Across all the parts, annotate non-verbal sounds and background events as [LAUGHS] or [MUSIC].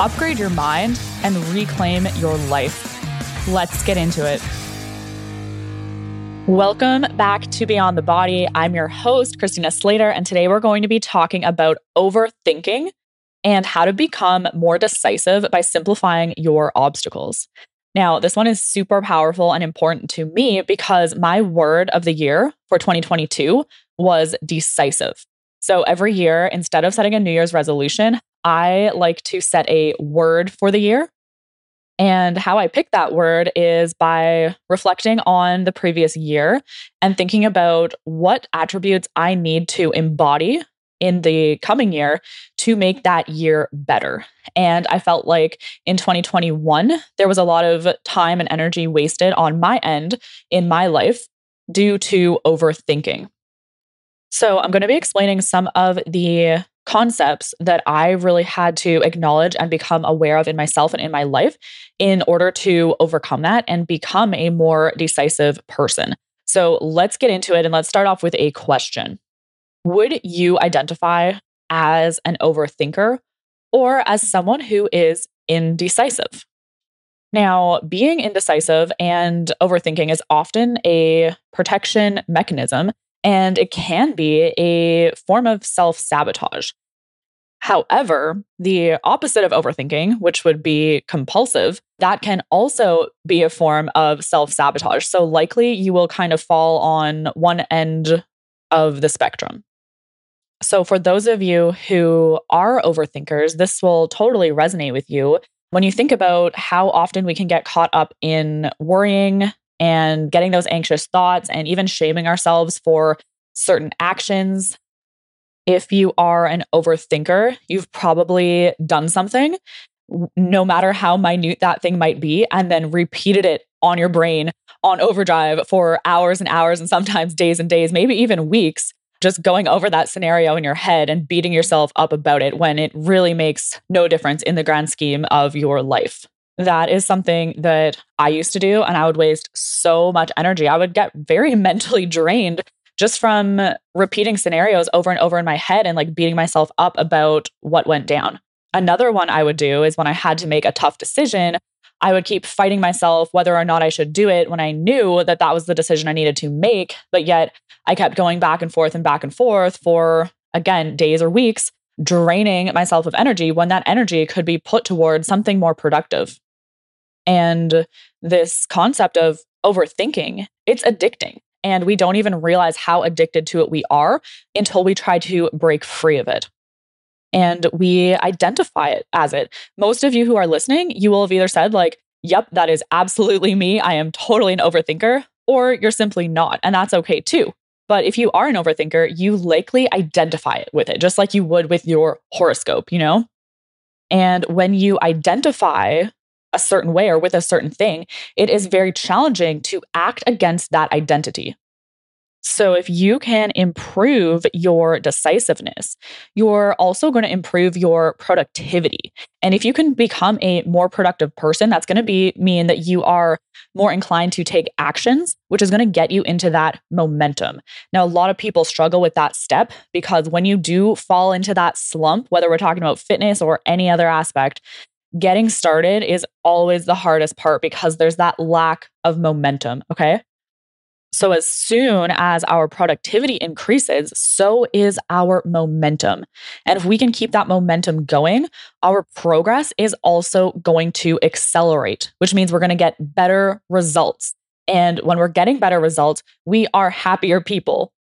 upgrade your mind, and reclaim your life. Let's get into it. Welcome back to Beyond the Body. I'm your host, Christina Slater, and today we're going to be talking about overthinking and how to become more decisive by simplifying your obstacles. Now, this one is super powerful and important to me because my word of the year for 2022 was decisive. So every year, instead of setting a New Year's resolution, I like to set a word for the year. And how I pick that word is by reflecting on the previous year and thinking about what attributes I need to embody in the coming year to make that year better. And I felt like in 2021, there was a lot of time and energy wasted on my end in my life due to overthinking. So, I'm going to be explaining some of the concepts that I really had to acknowledge and become aware of in myself and in my life in order to overcome that and become a more decisive person. So, let's get into it and let's start off with a question. Would you identify as an overthinker or as someone who is indecisive? Now, being indecisive and overthinking is often a protection mechanism and it can be a form of self sabotage. However, the opposite of overthinking, which would be compulsive, that can also be a form of self sabotage. So, likely you will kind of fall on one end of the spectrum. So, for those of you who are overthinkers, this will totally resonate with you. When you think about how often we can get caught up in worrying and getting those anxious thoughts and even shaming ourselves for certain actions. If you are an overthinker, you've probably done something, no matter how minute that thing might be, and then repeated it on your brain on overdrive for hours and hours and sometimes days and days, maybe even weeks, just going over that scenario in your head and beating yourself up about it when it really makes no difference in the grand scheme of your life. That is something that I used to do, and I would waste so much energy. I would get very [LAUGHS] mentally drained just from repeating scenarios over and over in my head and like beating myself up about what went down. Another one I would do is when I had to make a tough decision, I would keep fighting myself whether or not I should do it when I knew that that was the decision I needed to make. But yet I kept going back and forth and back and forth for, again, days or weeks, draining myself of energy when that energy could be put towards something more productive. And this concept of overthinking, it's addicting. And we don't even realize how addicted to it we are until we try to break free of it. And we identify it as it. Most of you who are listening, you will have either said, like, yep, that is absolutely me. I am totally an overthinker, or you're simply not. And that's okay too. But if you are an overthinker, you likely identify it with it, just like you would with your horoscope, you know? And when you identify a certain way or with a certain thing, it is very challenging to act against that identity. So, if you can improve your decisiveness, you're also going to improve your productivity. And if you can become a more productive person, that's going to be mean that you are more inclined to take actions, which is going to get you into that momentum. Now, a lot of people struggle with that step because when you do fall into that slump, whether we're talking about fitness or any other aspect, getting started is always the hardest part because there's that lack of momentum. Okay. So, as soon as our productivity increases, so is our momentum. And if we can keep that momentum going, our progress is also going to accelerate, which means we're going to get better results. And when we're getting better results, we are happier people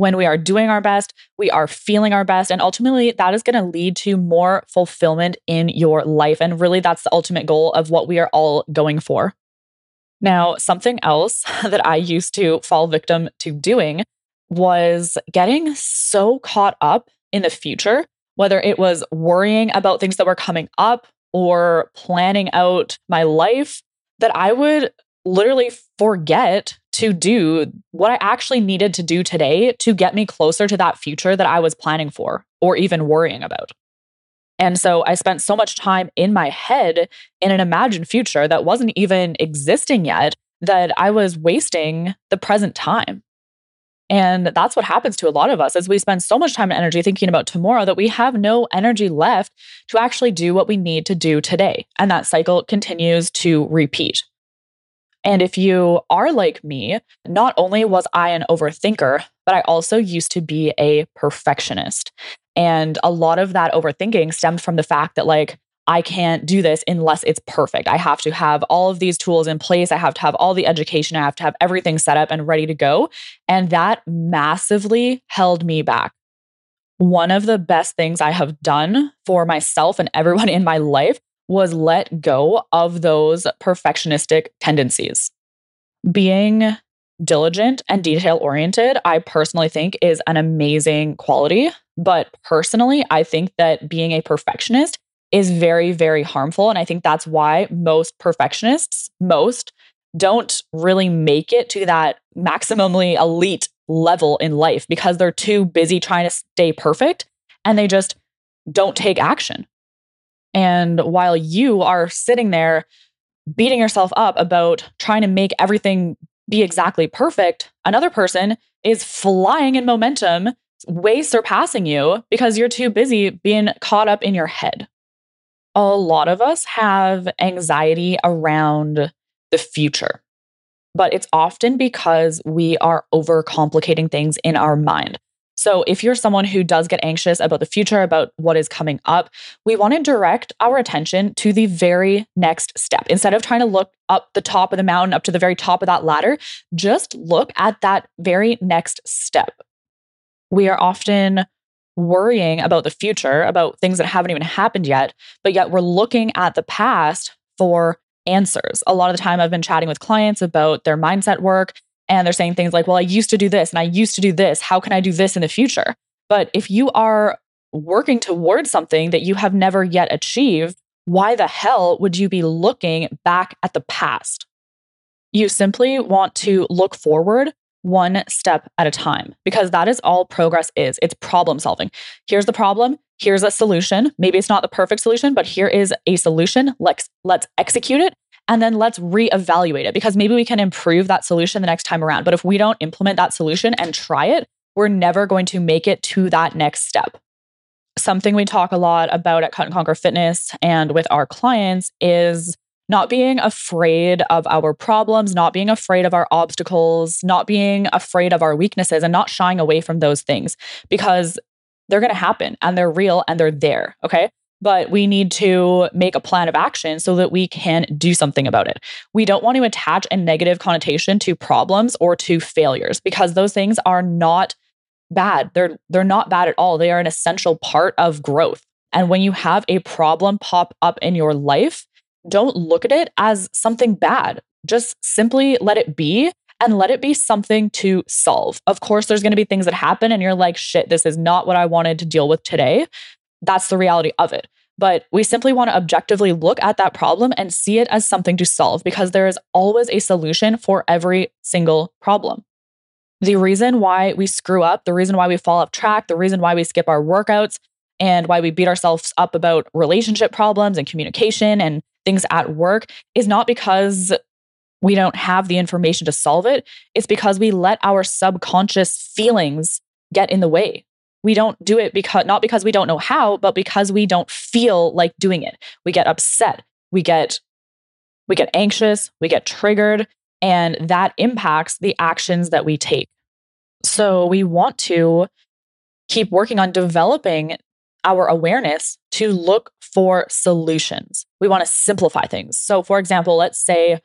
when we are doing our best, we are feeling our best. And ultimately, that is going to lead to more fulfillment in your life. And really, that's the ultimate goal of what we are all going for. Now, something else [LAUGHS] that I used to fall victim to doing was getting so caught up in the future, whether it was worrying about things that were coming up or planning out my life that I would literally forget to do what I actually needed to do today to get me closer to that future that I was planning for or even worrying about. And so I spent so much time in my head in an imagined future that wasn't even existing yet that I was wasting the present time. And that's what happens to a lot of us as we spend so much time and energy thinking about tomorrow that we have no energy left to actually do what we need to do today. And that cycle continues to repeat. And if you are like me, not only was I an overthinker, but I also used to be a perfectionist. And a lot of that overthinking stemmed from the fact that, like, I can't do this unless it's perfect. I have to have all of these tools in place. I have to have all the education. I have to have everything set up and ready to go. And that massively held me back. One of the best things I have done for myself and everyone [LAUGHS] in my life was let go of those perfectionistic tendencies. Being diligent and detail oriented, I personally think is an amazing quality. But personally, I think that being a perfectionist is very, very harmful. And I think that's why most perfectionists, most don't really make it to that maximally elite level in life because they're too busy trying to stay perfect and they just don't take action. And while you are sitting there beating yourself up about trying to make everything be exactly perfect, another person is flying in momentum, way surpassing you because you're too busy being caught up in your head a lot of us have anxiety around the future, but it's often because we are overcomplicating things in our mind. So, if you're someone who does get anxious about the future, about what is coming up, we want to direct our attention to the very next step. Instead of trying to look up the top of the mountain, up to the very top of that ladder, just look at that very next step. We are often worrying about the future, about things that haven't even happened yet, but yet we're looking at the past for answers. A lot of the time, I've been chatting with clients about their mindset work, and they're saying things like, Well, I used to do this and I used to do this. How can I do this in the future? But if you are working towards something that you have never yet achieved, why the hell would you be looking back at the past? You simply want to look forward one step at a time because that is all progress is. It's problem solving. Here's the problem, here's a solution. Maybe it's not the perfect solution, but here is a solution. Let's let's execute it and then let's reevaluate it because maybe we can improve that solution the next time around. But if we don't implement that solution and try it, we're never going to make it to that next step. Something we talk a lot about at Cut and Conquer Fitness and with our clients is not being afraid of our problems, not being afraid of our obstacles, not being afraid of our weaknesses, and not shying away from those things because they're going to happen and they're real and they're there. Okay. But we need to make a plan of action so that we can do something about it. We don't want to attach a negative connotation to problems or to failures because those things are not bad. They're they're not bad at all. They are an essential part of growth. And when you have a problem pop up in your life, don't look at it as something bad. Just simply let it be and let it be something to solve. Of course, there's going to be things that happen and you're like, shit, this is not what I wanted to deal with today. That's the reality of it. But we simply want to objectively look at that problem and see it as something to solve because there is always a solution for every single problem. The reason why we screw up, the reason why we fall off track, the reason why we skip our workouts, and why we beat ourselves up about relationship problems and communication and things at work is not because we don't have the information to solve it. It's because we let our subconscious feelings get in the way. We don't do it because not because we don't know how, but because we don't feel like doing it. We get upset. We get we get anxious, we get triggered, and that impacts the actions that we take. So we want to keep working on developing our awareness to look for solutions. We want to simplify things. So, for example, let's say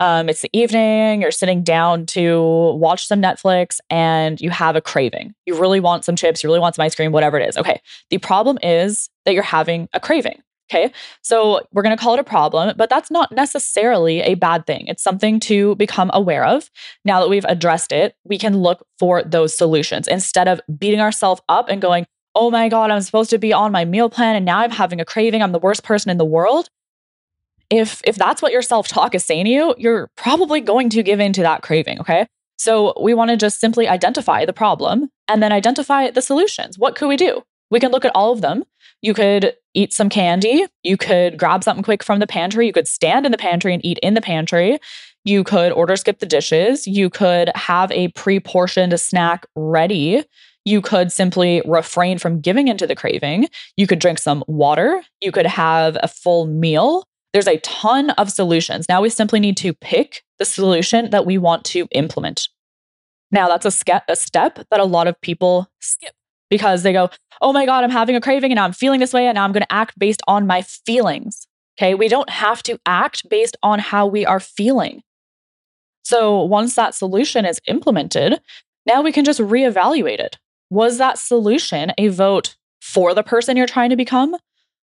um, it's the evening, you're sitting down to watch some Netflix and you have a craving. You really want some chips, you really want some ice cream, whatever it is. Okay. The problem is that you're having a craving. Okay. So we're going to call it a problem, but that's not necessarily a bad thing. It's something to become aware of. Now that we've addressed it, we can look for those solutions instead of beating ourselves up and going, oh my God, I'm supposed to be on my meal plan and now I'm having a craving. I'm the worst person in the world. If if that's what your self-talk is saying to you, you're probably going to give in to that craving. Okay. So we want to just simply identify the problem and then identify the solutions. What could we do? We can look at all of them. You could eat some candy. You could grab something quick from the pantry. You could stand in the pantry and eat in the pantry. You could order skip the dishes. You could have a pre portioned snack ready. You could simply refrain from giving into the craving. You could drink some water. You could have a full meal. There's a ton of solutions. Now we simply need to pick the solution that we want to implement. Now, that's a, ske- a step that a lot of people skip because they go, oh my God, I'm having a craving and I'm feeling this way and now I'm going to act based on my feelings. Okay. We don't have to act based on how we are feeling. So once that solution is implemented, now we can just reevaluate it. Was that solution a vote for the person you're trying to become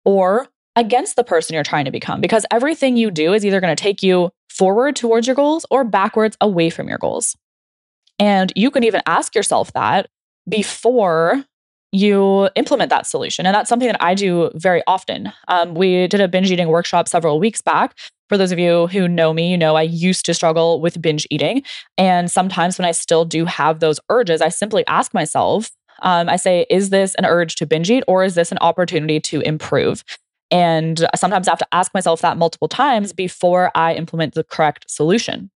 or against the person you're trying to become? Because everything you do is either going to take you forward towards your goals or backwards away from your goals. And you can even ask yourself that before you implement that solution. And that's something that I do very often. Um, we did a binge eating workshop several weeks back. For those of you who know me, you know I used to struggle with binge eating. And sometimes when I still do have those urges, I simply ask myself, um, I say, is this an urge to binge eat or is this an opportunity to improve? And sometimes I have to ask myself that multiple times before I implement the correct solution.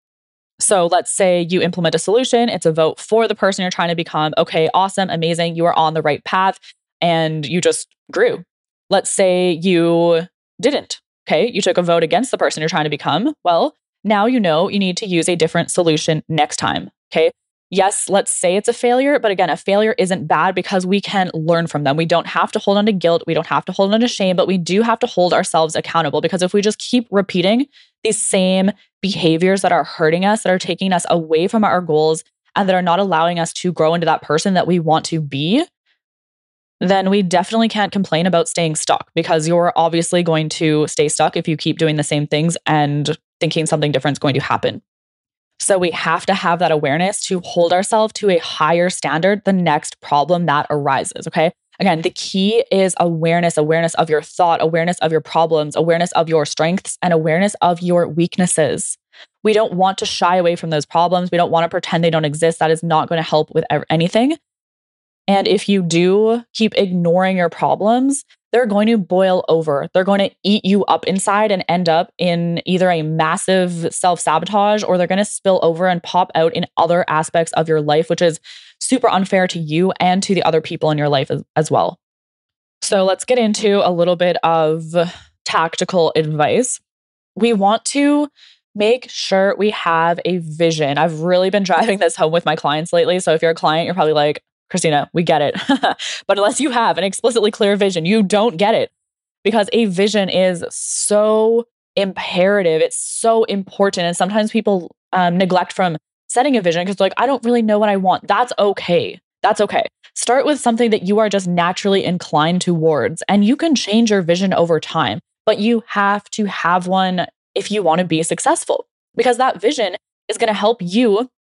So let's say you implement a solution, it's a vote for the person you're trying to become. Okay, awesome, amazing. You are on the right path and you just grew. Let's say you didn't. Okay, you took a vote against the person you're trying to become. Well, now you know you need to use a different solution next time. Okay. Yes, let's say it's a failure, but again, a failure isn't bad because we can learn from them. We don't have to hold on to guilt. We don't have to hold on to shame, but we do have to hold ourselves accountable because if we just keep repeating these same behaviors that are hurting us, that are taking us away from our goals, and that are not allowing us to grow into that person that we want to be, then we definitely can't complain about staying stuck because you're obviously going to stay stuck if you keep doing the same things and thinking something different is going to happen. So we have to have that awareness to hold ourselves to a higher standard the next problem that arises. Okay. Again, the key is awareness, awareness of your thought, awareness of your problems, awareness of your strengths, and awareness of your weaknesses. We don't want to shy away from those problems. We don't want to pretend they don't exist. That is not going to help with anything. And if you do keep ignoring your problems, they're going to boil over. They're going to eat you up inside and end up in either a massive self sabotage or they're going to spill over and pop out in other aspects of your life, which is super unfair to you and to the other people in your life as, as well. So let's get into a little bit of tactical advice. We want to make sure we have a vision. I've really been [LAUGHS] driving this home with my clients lately. So if you're a client, you're probably like, Christina, we get it. [LAUGHS] but unless you have an explicitly clear vision, you don't get it because a vision is so imperative. It's so important. And sometimes people um, neglect from setting a vision because, they're like, I don't really know what I want. That's okay. That's okay. Start with something that you are just naturally inclined towards, and you can change your vision over time. But you have to have one if you want to be successful because that vision is going to help you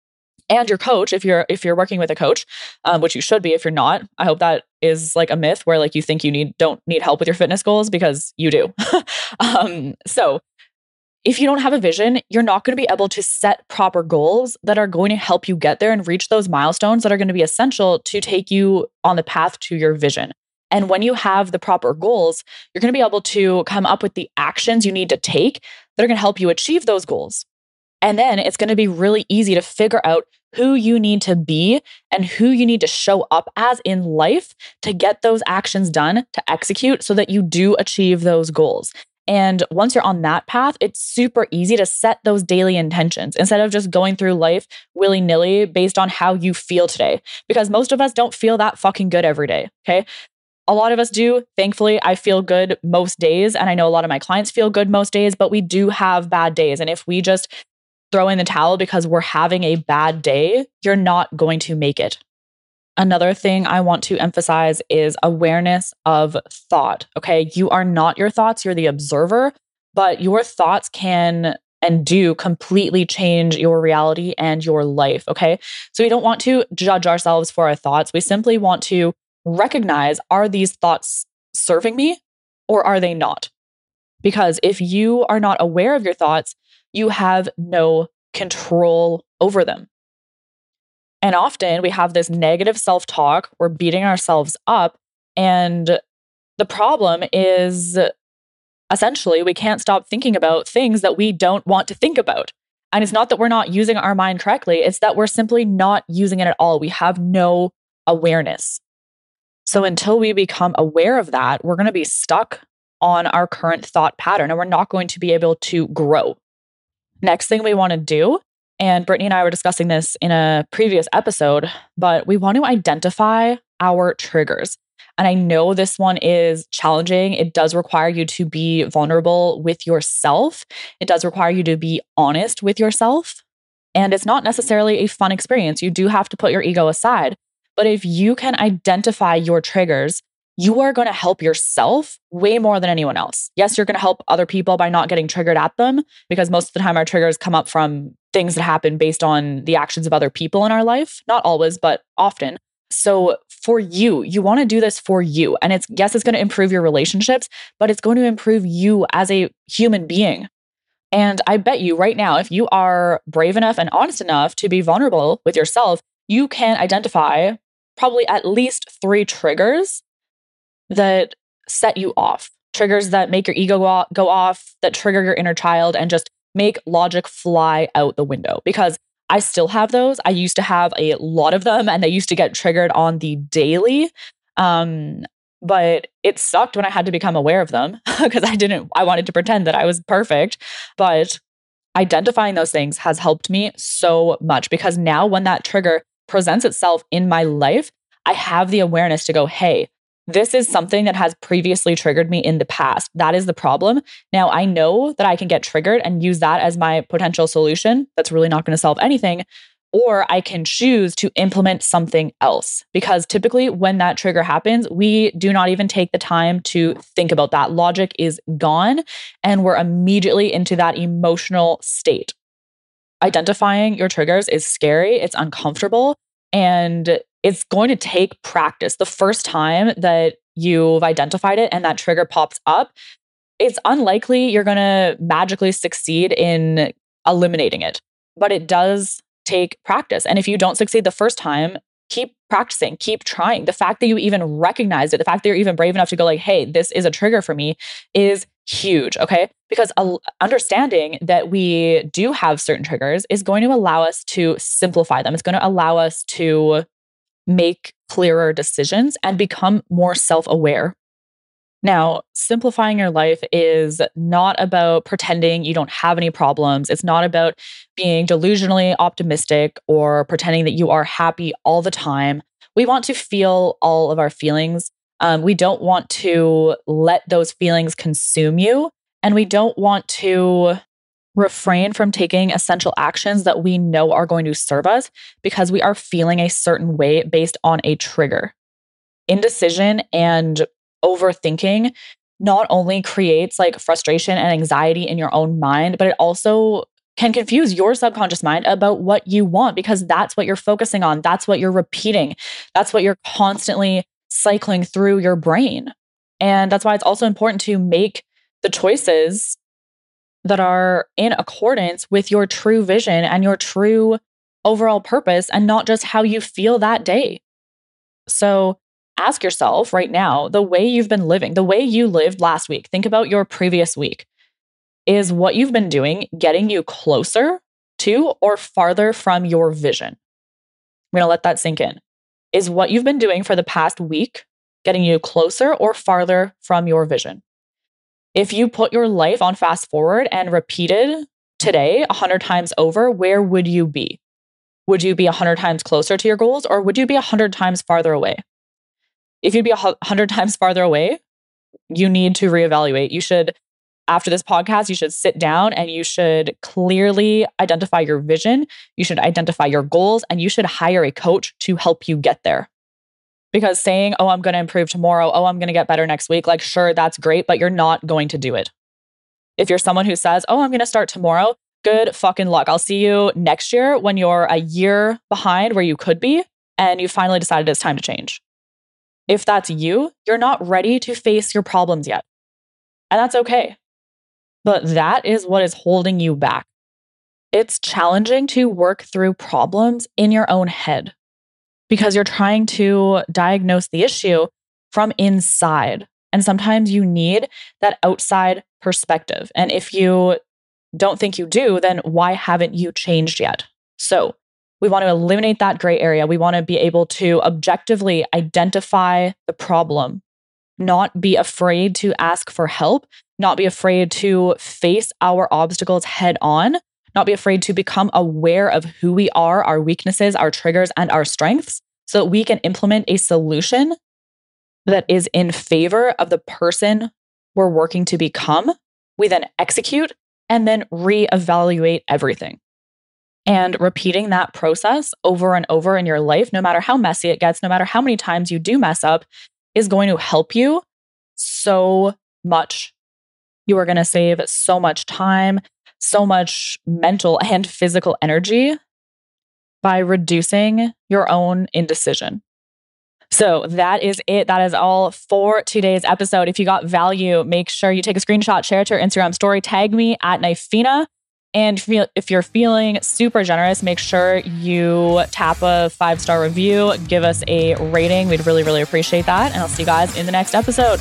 and your coach if you're if you're working with a coach um, which you should be if you're not i hope that is like a myth where like you think you need don't need help with your fitness goals because you do [LAUGHS] um, so if you don't have a vision you're not going to be able to set proper goals that are going to help you get there and reach those milestones that are going to be essential to take you on the path to your vision and when you have the proper goals, you're going to be able to come up with the actions you need to take that are going to help you achieve those goals. And then it's going to be really easy to figure out who you need to be and who you need to show up as in life to get those actions done, to execute so that you do achieve those goals. And once you're on that path, it's super easy to set those daily intentions instead of just going through life willy nilly based on how you feel today. Because most of us don't feel that fucking good every day. Okay. A lot of us do. Thankfully, I feel good most days. And I know a lot of my clients feel good most days, but we do have bad days. And if we just throw in the towel because we're having a bad day, you're not going to make it. Another thing I want to emphasize is awareness of thought. Okay. You are not your thoughts, you're the observer, but your thoughts can and do completely change your reality and your life. Okay. So we don't want to judge ourselves for our thoughts. We simply want to recognize are these thoughts serving me or are they not? Because if you are not aware of your thoughts, you have no control over them. And often we have this negative self talk, we're beating ourselves up. And the problem is essentially we can't stop thinking about things that we don't want to think about. And it's not that we're not using our mind correctly, it's that we're simply not using it at all. We have no awareness. So until we become aware of that, we're going to be stuck on our current thought pattern and we're not going to be able to grow. Next thing we want to do, and Brittany and I were discussing this in a previous episode, but we want to identify our triggers. And I know this one is challenging. It does require you to be vulnerable with yourself. It does require you to be honest with yourself. And it's not necessarily a fun experience. You do have to put your ego aside. But if you can identify your triggers, you are going to help yourself way more than anyone else. Yes, you're going to help other people by not getting triggered at them because most of the time our triggers come up from things that happen based on the actions of other people in our life. Not always, but often. So for you, you want to do this for you. And it's, yes, it's going to improve your relationships, but it's going to improve you as a human being. And I bet you right now, if you are brave enough and honest enough to be vulnerable with yourself, you can identify probably at least three triggers that set you off, triggers that make your ego go off, that trigger your inner child, and just make logic fly out the window. Because I still have those. I used to have a lot of them and they used to get triggered on the daily. Um, but it sucked when I had to become aware of them [LAUGHS] because I didn't, I wanted to pretend that I was perfect. But identifying those things has helped me so much because now when that trigger presents itself in my life, I have the awareness to go, hey, this is something that has previously triggered me in the past. That is the problem. Now I know that I can get triggered and use that as my potential solution. That's really not going to solve anything. Or I can choose to implement something else. Because typically, when that trigger happens, we do not even take the time to think about that. Logic is gone, and we're immediately into that emotional state. Identifying your triggers is scary, it's uncomfortable, and it's going to take practice. The first time that you've identified it and that trigger pops up, it's unlikely you're going to magically succeed in eliminating it, but it does take practice. And if you don't succeed the first time, keep practicing, keep trying. The fact that you even recognize it, the fact that you're even brave enough to go like, "Hey, this is a trigger for me," is huge, okay? Because understanding that we do have certain triggers is going to allow us to simplify them. It's going to allow us to make clearer decisions and become more self aware. Now, simplifying your life is not about pretending you don't have any problems. It's not about being delusionally optimistic or pretending that you are happy all the time. We want to feel all of our feelings. Um, we don't want to let those feelings consume you. And we don't want to refrain from taking essential actions that we know are going to serve us because we are feeling a certain way based on a trigger. Indecision and overthinking not only creates like frustration and anxiety in your own mind, but it also can confuse your subconscious mind about what you want because that's what you're focusing on. That's what you're repeating. That's what you're constantly cycling through your brain. And that's why it's also important to make the choices that are in accordance with your true vision and your true overall purpose and not just how you feel that day. So ask yourself right now the way you've been living, the way you lived last week, think about your previous week. Is what you've been doing getting you closer to or farther from your vision? I'm going to let that sink in. Is what you've been doing for the past week getting you closer or farther from your vision? If you put your life on fast forward and repeated today 100 times over, where would you be? Would you be 100 times closer to your goals or would you be 100 times farther away? If you'd be 100 [LAUGHS] times farther away, you need to reevaluate. You should, after this podcast, you should sit down and you should clearly identify your vision. You should identify your goals and you should hire a coach to help you get there. Because saying, oh, I'm going to improve tomorrow, oh, I'm going to get better next week, like, sure, that's great, but you're not going to do it. If you're someone who says, oh, I'm going to start tomorrow, good fucking luck. I'll see you next year when you're a year behind where you could be and you finally decided it's time to change. If that's you, you're not ready to face your problems yet. And that's okay. But that is what is holding you back. It's challenging to work through problems in your own head because you're trying to diagnose the issue from inside. And sometimes you need that outside perspective. And if you don't think you do, then why haven't you changed yet? So, we want to eliminate that gray area. We want to be able to objectively identify the problem, not be afraid to ask for help, not be afraid to face our obstacles head on, not be afraid to become aware of who we are, our weaknesses, our triggers, and our strengths, so that we can implement a solution that is in favor of the person we're working to become. We then execute and then reevaluate everything. And repeating that process over and over in your life, no matter how messy it gets, no matter how many times you do mess up, is going to help you so much. You are going to save so much time, so much mental and physical energy by reducing your own indecision. So that is it. That is all for today's episode. If you got value, make sure you take a screenshot, share it to your Instagram story, tag me at Knifina. And if you're feeling super generous, make sure you tap a five star review, give us a rating. We'd really, really appreciate that. And I'll see you guys in the next episode.